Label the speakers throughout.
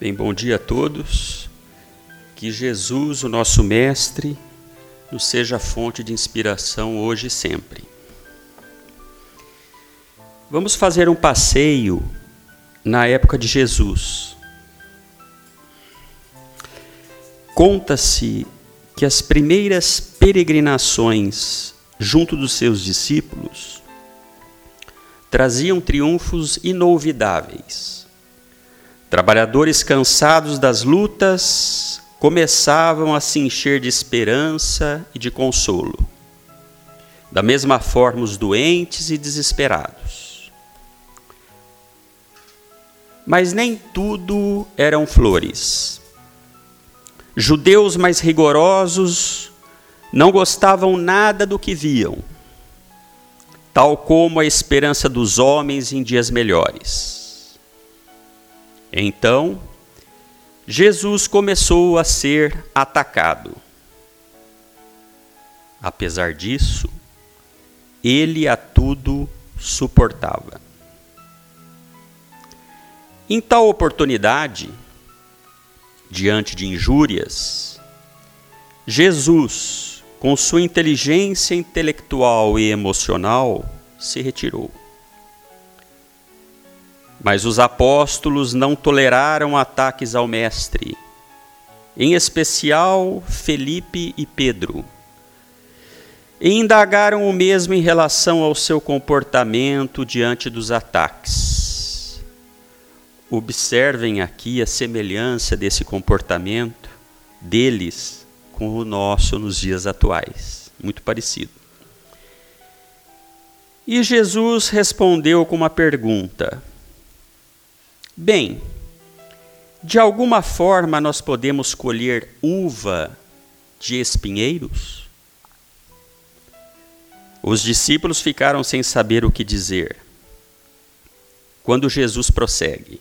Speaker 1: Bem, bom dia a todos. Que Jesus, o nosso Mestre, nos seja fonte de inspiração hoje e sempre. Vamos fazer um passeio na época de Jesus. Conta-se que as primeiras peregrinações junto dos seus discípulos traziam triunfos inolvidáveis Trabalhadores cansados das lutas começavam a se encher de esperança e de consolo. Da mesma forma, os doentes e desesperados. Mas nem tudo eram flores. Judeus mais rigorosos não gostavam nada do que viam, tal como a esperança dos homens em dias melhores. Então, Jesus começou a ser atacado. Apesar disso, ele a tudo suportava. Em tal oportunidade, diante de injúrias, Jesus, com sua inteligência intelectual e emocional, se retirou. Mas os apóstolos não toleraram ataques ao Mestre, em especial Felipe e Pedro. E indagaram o mesmo em relação ao seu comportamento diante dos ataques. Observem aqui a semelhança desse comportamento deles com o nosso nos dias atuais. Muito parecido. E Jesus respondeu com uma pergunta: Bem, de alguma forma nós podemos colher uva de espinheiros? Os discípulos ficaram sem saber o que dizer. Quando Jesus prossegue,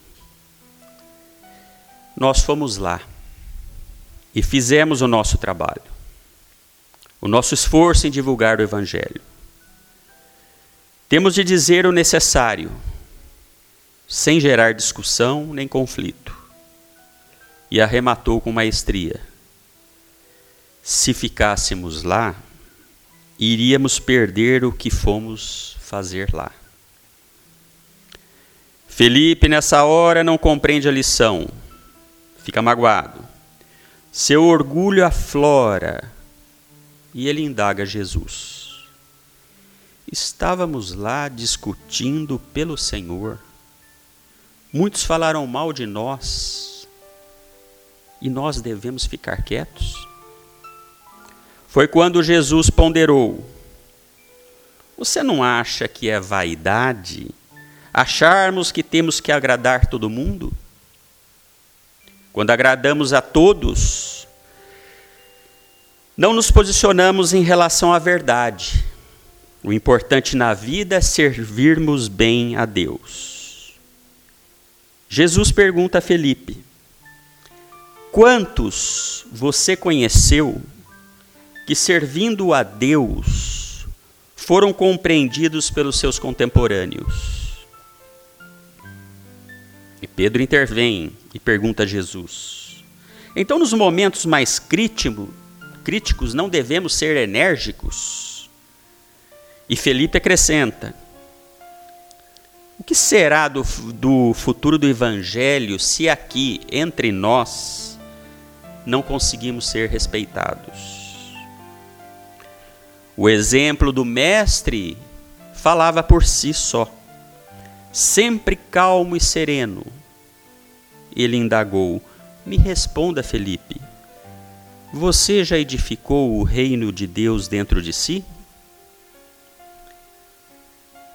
Speaker 1: nós fomos lá e fizemos o nosso trabalho, o nosso esforço em divulgar o Evangelho. Temos de dizer o necessário sem gerar discussão nem conflito. E arrematou com maestria: Se ficássemos lá, iríamos perder o que fomos fazer lá. Felipe, nessa hora, não compreende a lição, fica magoado. Seu orgulho aflora e ele indaga Jesus. Estávamos lá discutindo pelo Senhor Muitos falaram mal de nós e nós devemos ficar quietos? Foi quando Jesus ponderou: Você não acha que é vaidade acharmos que temos que agradar todo mundo? Quando agradamos a todos, não nos posicionamos em relação à verdade. O importante na vida é servirmos bem a Deus. Jesus pergunta a Felipe: Quantos você conheceu que, servindo a Deus, foram compreendidos pelos seus contemporâneos? E Pedro intervém e pergunta a Jesus: Então, nos momentos mais crítico, críticos, não devemos ser enérgicos? E Felipe acrescenta: que será do, do futuro do Evangelho se aqui, entre nós, não conseguimos ser respeitados? O exemplo do Mestre falava por si só. Sempre calmo e sereno, ele indagou: Me responda, Felipe, você já edificou o reino de Deus dentro de si?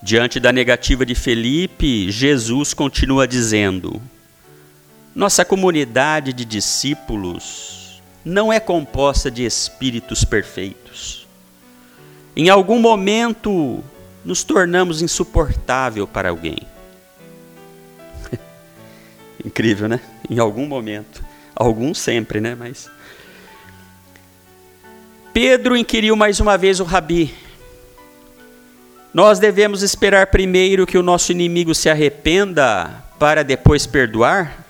Speaker 1: Diante da negativa de Felipe, Jesus continua dizendo: Nossa comunidade de discípulos não é composta de espíritos perfeitos. Em algum momento nos tornamos insuportável para alguém. Incrível, né? Em algum momento. Alguns sempre, né? Mas. Pedro inquiriu mais uma vez o rabi: nós devemos esperar primeiro que o nosso inimigo se arrependa para depois perdoar?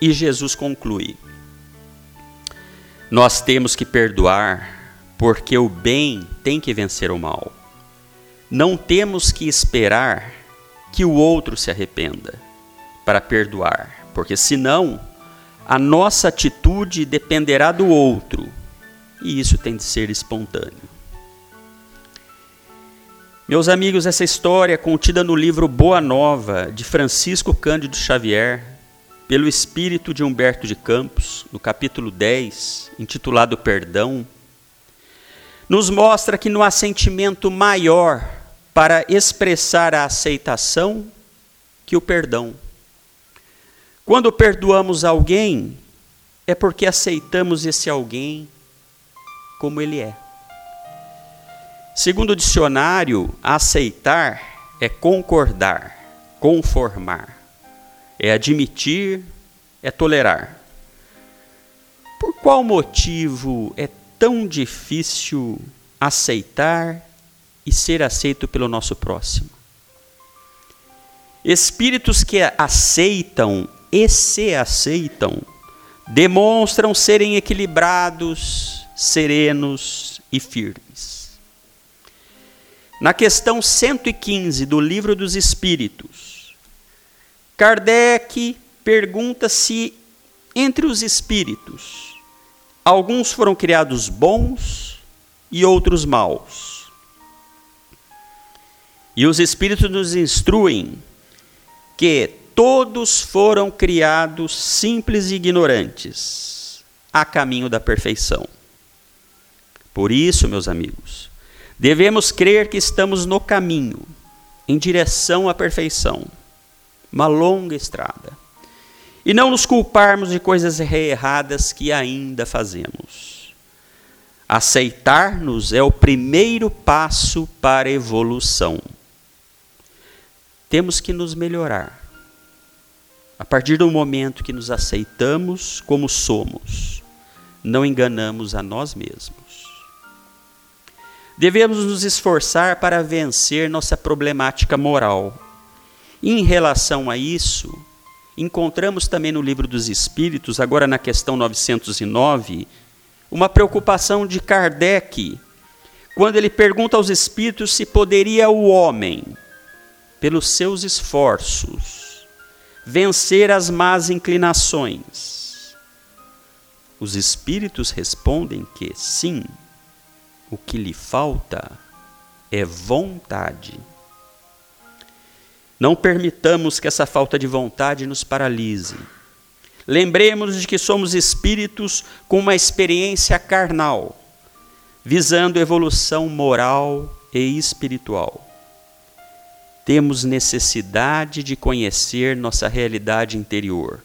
Speaker 1: E Jesus conclui: Nós temos que perdoar porque o bem tem que vencer o mal. Não temos que esperar que o outro se arrependa para perdoar, porque senão a nossa atitude dependerá do outro e isso tem de ser espontâneo. Meus amigos, essa história contida no livro Boa Nova de Francisco Cândido Xavier, pelo espírito de Humberto de Campos, no capítulo 10, intitulado Perdão, nos mostra que não há sentimento maior para expressar a aceitação que o perdão. Quando perdoamos alguém, é porque aceitamos esse alguém como ele é. Segundo o dicionário, aceitar é concordar, conformar, é admitir, é tolerar. Por qual motivo é tão difícil aceitar e ser aceito pelo nosso próximo. Espíritos que aceitam e se aceitam demonstram serem equilibrados, serenos e firmes. Na questão 115 do Livro dos Espíritos, Kardec pergunta se entre os espíritos alguns foram criados bons e outros maus. E os Espíritos nos instruem que todos foram criados simples e ignorantes, a caminho da perfeição. Por isso, meus amigos, devemos crer que estamos no caminho, em direção à perfeição, uma longa estrada, e não nos culparmos de coisas erradas que ainda fazemos. Aceitar-nos é o primeiro passo para a evolução temos que nos melhorar. A partir do momento que nos aceitamos como somos, não enganamos a nós mesmos. Devemos nos esforçar para vencer nossa problemática moral. Em relação a isso, encontramos também no Livro dos Espíritos, agora na questão 909, uma preocupação de Kardec, quando ele pergunta aos espíritos se poderia o homem pelos seus esforços, vencer as más inclinações. Os espíritos respondem que sim, o que lhe falta é vontade. Não permitamos que essa falta de vontade nos paralise. Lembremos de que somos espíritos com uma experiência carnal, visando evolução moral e espiritual temos necessidade de conhecer nossa realidade interior.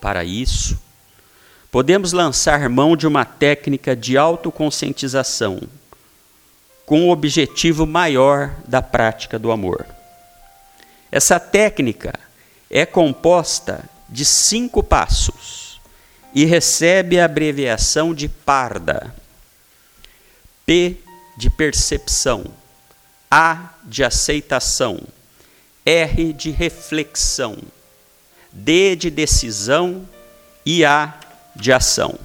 Speaker 1: Para isso, podemos lançar mão de uma técnica de autoconscientização, com o objetivo maior da prática do amor. Essa técnica é composta de cinco passos e recebe a abreviação de PARDA. P de percepção a de aceitação, R de reflexão, D de decisão e A de ação.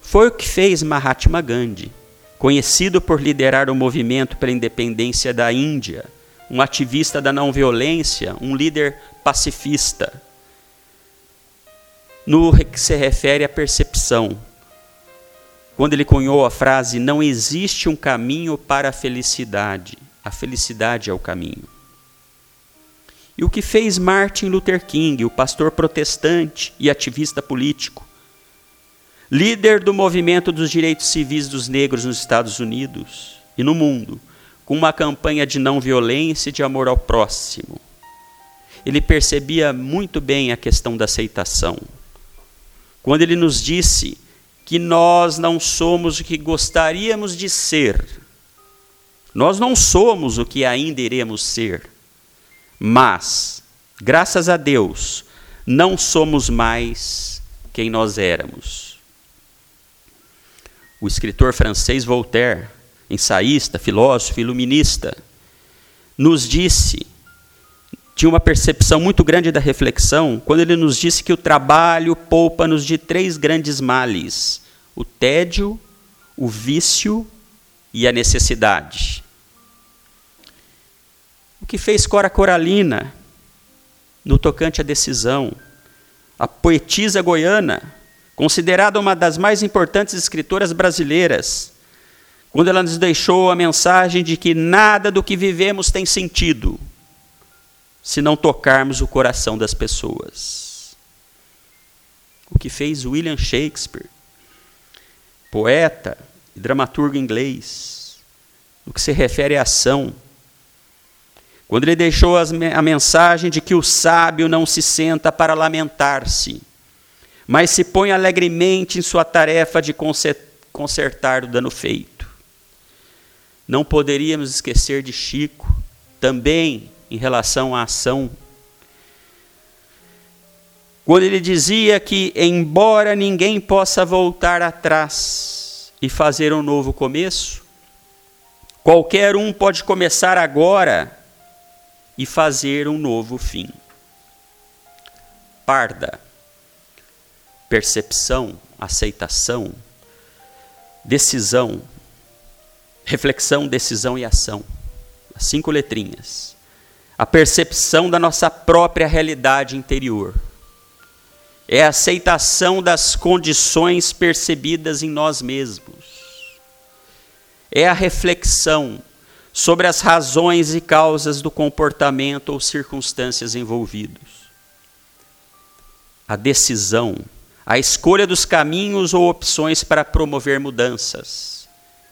Speaker 1: Foi o que fez Mahatma Gandhi, conhecido por liderar o movimento pela independência da Índia, um ativista da não violência, um líder pacifista. No que se refere à percepção, quando ele cunhou a frase: Não existe um caminho para a felicidade, a felicidade é o caminho. E o que fez Martin Luther King, o pastor protestante e ativista político, líder do movimento dos direitos civis dos negros nos Estados Unidos e no mundo, com uma campanha de não violência e de amor ao próximo. Ele percebia muito bem a questão da aceitação. Quando ele nos disse que nós não somos o que gostaríamos de ser. Nós não somos o que ainda iremos ser. Mas, graças a Deus, não somos mais quem nós éramos. O escritor francês Voltaire, ensaísta, filósofo, iluminista, nos disse tinha uma percepção muito grande da reflexão quando ele nos disse que o trabalho poupa-nos de três grandes males: o tédio, o vício e a necessidade. Que fez Cora Coralina no tocante à decisão? A poetisa goiana, considerada uma das mais importantes escritoras brasileiras, quando ela nos deixou a mensagem de que nada do que vivemos tem sentido se não tocarmos o coração das pessoas. O que fez William Shakespeare, poeta e dramaturgo inglês, no que se refere à ação, quando ele deixou a mensagem de que o sábio não se senta para lamentar-se, mas se põe alegremente em sua tarefa de consertar o dano feito. Não poderíamos esquecer de Chico, também em relação à ação. Quando ele dizia que, embora ninguém possa voltar atrás e fazer um novo começo, qualquer um pode começar agora e fazer um novo fim. Parda, percepção, aceitação, decisão, reflexão, decisão e ação. As cinco letrinhas a percepção da nossa própria realidade interior. É a aceitação das condições percebidas em nós mesmos. É a reflexão sobre as razões e causas do comportamento ou circunstâncias envolvidos. A decisão, a escolha dos caminhos ou opções para promover mudanças.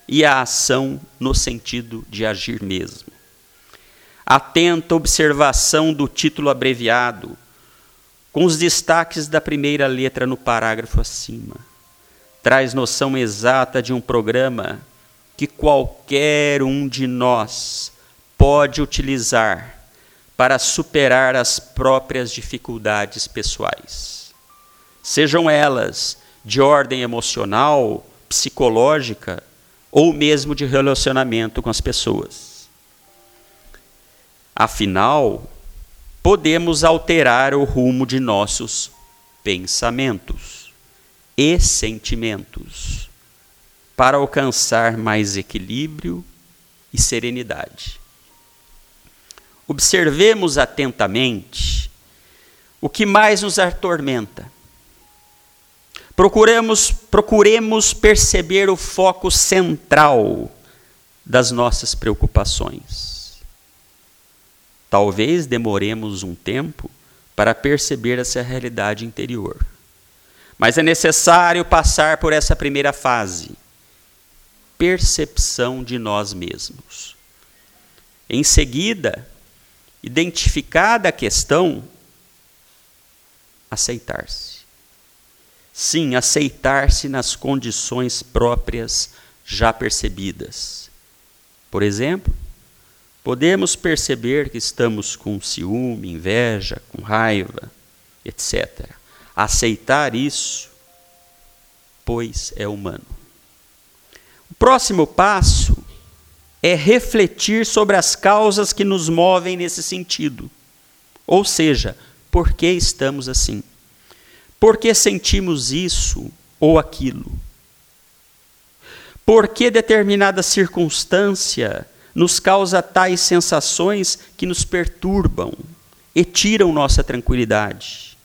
Speaker 1: E a ação no sentido de agir mesmo atenta observação do título abreviado, com os destaques da primeira letra no parágrafo acima. Traz noção exata de um programa que qualquer um de nós pode utilizar para superar as próprias dificuldades pessoais. Sejam elas de ordem emocional, psicológica ou mesmo de relacionamento com as pessoas. Afinal, podemos alterar o rumo de nossos pensamentos e sentimentos para alcançar mais equilíbrio e serenidade. Observemos atentamente o que mais nos atormenta. Procuremos, procuremos perceber o foco central das nossas preocupações. Talvez demoremos um tempo para perceber essa realidade interior. Mas é necessário passar por essa primeira fase percepção de nós mesmos. Em seguida, identificada a questão, aceitar-se. Sim, aceitar-se nas condições próprias já percebidas. Por exemplo, podemos perceber que estamos com ciúme, inveja, com raiva, etc. Aceitar isso, pois é humano. Próximo passo é refletir sobre as causas que nos movem nesse sentido. Ou seja, por que estamos assim? Por que sentimos isso ou aquilo? Por que determinada circunstância nos causa tais sensações que nos perturbam e tiram nossa tranquilidade.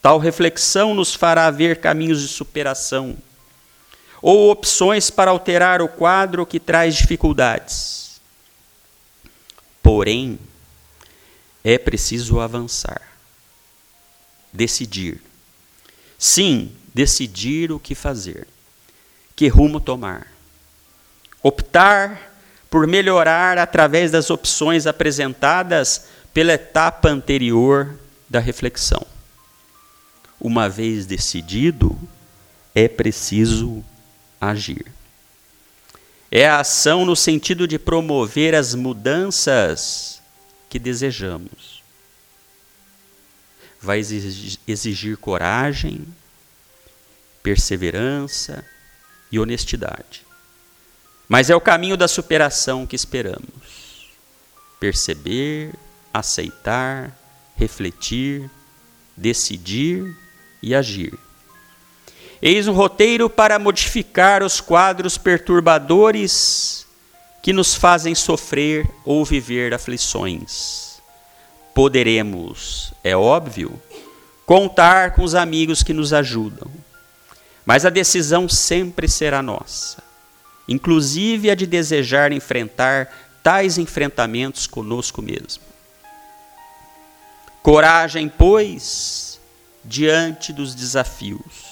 Speaker 1: Tal reflexão nos fará ver caminhos de superação ou opções para alterar o quadro que traz dificuldades. Porém, é preciso avançar, decidir. Sim, decidir o que fazer, que rumo tomar. Optar por melhorar através das opções apresentadas pela etapa anterior da reflexão. Uma vez decidido, é preciso agir. É a ação no sentido de promover as mudanças que desejamos. Vai exigir coragem, perseverança e honestidade. Mas é o caminho da superação que esperamos. Perceber, aceitar, refletir, decidir e agir. Eis um roteiro para modificar os quadros perturbadores que nos fazem sofrer ou viver aflições. Poderemos, é óbvio, contar com os amigos que nos ajudam, mas a decisão sempre será nossa, inclusive a de desejar enfrentar tais enfrentamentos conosco mesmo. Coragem, pois, diante dos desafios.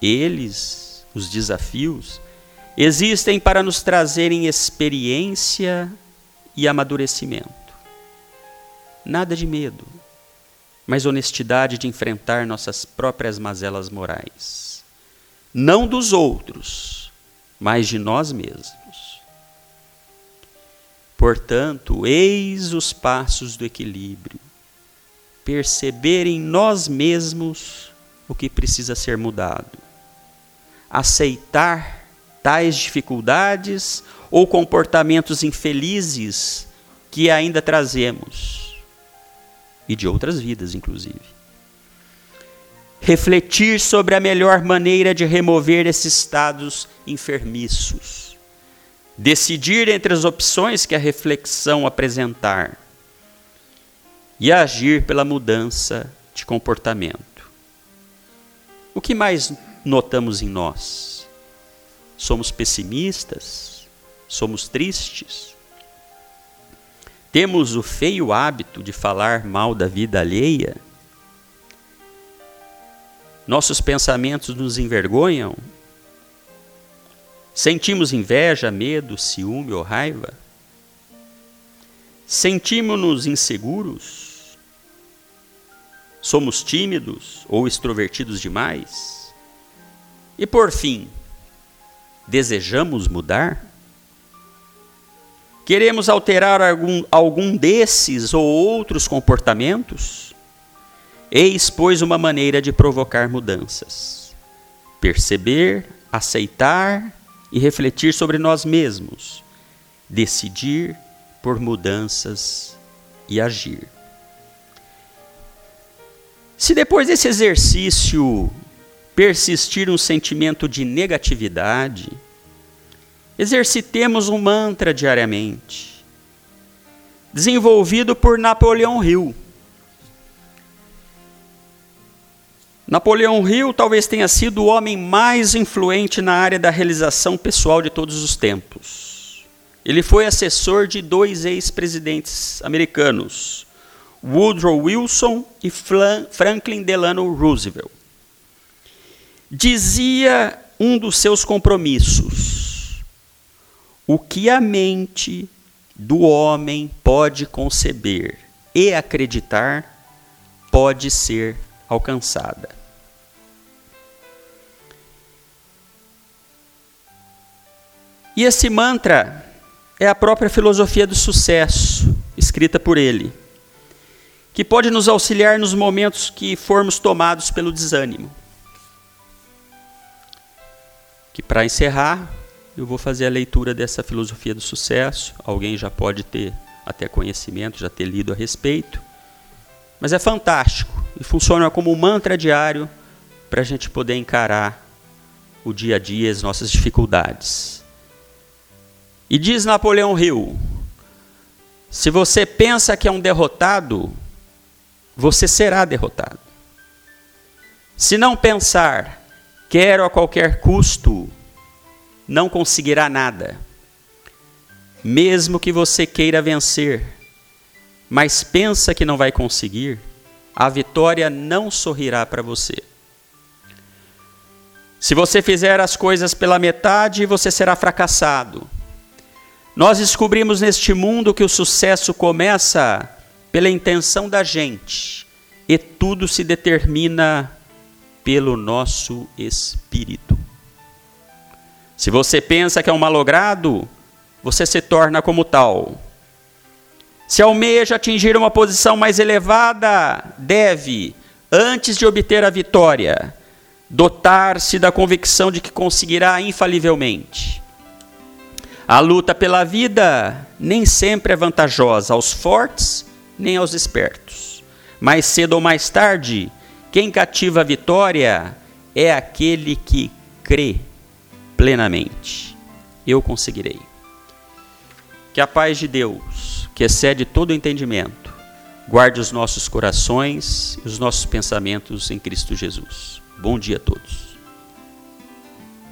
Speaker 1: Eles, os desafios, existem para nos trazerem experiência e amadurecimento. Nada de medo, mas honestidade de enfrentar nossas próprias mazelas morais. Não dos outros, mas de nós mesmos. Portanto, eis os passos do equilíbrio. Perceber em nós mesmos o que precisa ser mudado. Aceitar tais dificuldades ou comportamentos infelizes que ainda trazemos. E de outras vidas, inclusive. Refletir sobre a melhor maneira de remover esses estados enfermiços decidir entre as opções que a reflexão apresentar e agir pela mudança de comportamento. O que mais notamos em nós? Somos pessimistas? Somos tristes? Temos o feio hábito de falar mal da vida alheia? Nossos pensamentos nos envergonham Sentimos inveja, medo, ciúme ou raiva? Sentimos-nos inseguros? Somos tímidos ou extrovertidos demais? E por fim, desejamos mudar? Queremos alterar algum, algum desses ou outros comportamentos? Eis, pois, uma maneira de provocar mudanças. Perceber, aceitar e refletir sobre nós mesmos, decidir por mudanças e agir. Se depois desse exercício persistir um sentimento de negatividade, exercitemos um mantra diariamente, desenvolvido por Napoleão Hill Napoleão Hill talvez tenha sido o homem mais influente na área da realização pessoal de todos os tempos. Ele foi assessor de dois ex-presidentes americanos, Woodrow Wilson e Franklin Delano Roosevelt. Dizia um dos seus compromissos: o que a mente do homem pode conceber e acreditar pode ser alcançada. E esse mantra é a própria filosofia do sucesso, escrita por ele, que pode nos auxiliar nos momentos que formos tomados pelo desânimo. Que para encerrar, eu vou fazer a leitura dessa filosofia do sucesso. Alguém já pode ter até conhecimento, já ter lido a respeito. Mas é fantástico e funciona como um mantra diário para a gente poder encarar o dia a dia, as nossas dificuldades. E diz Napoleão Hill: se você pensa que é um derrotado, você será derrotado. Se não pensar, quero a qualquer custo, não conseguirá nada. Mesmo que você queira vencer, mas pensa que não vai conseguir, a vitória não sorrirá para você. Se você fizer as coisas pela metade, você será fracassado. Nós descobrimos neste mundo que o sucesso começa pela intenção da gente e tudo se determina pelo nosso espírito. Se você pensa que é um malogrado, você se torna como tal. Se almeja atingir uma posição mais elevada, deve, antes de obter a vitória, dotar-se da convicção de que conseguirá infalivelmente. A luta pela vida nem sempre é vantajosa aos fortes nem aos espertos. Mais cedo ou mais tarde, quem cativa a vitória é aquele que crê plenamente. Eu conseguirei. Que a paz de Deus, que excede todo o entendimento, guarde os nossos corações e os nossos pensamentos em Cristo Jesus. Bom dia a todos.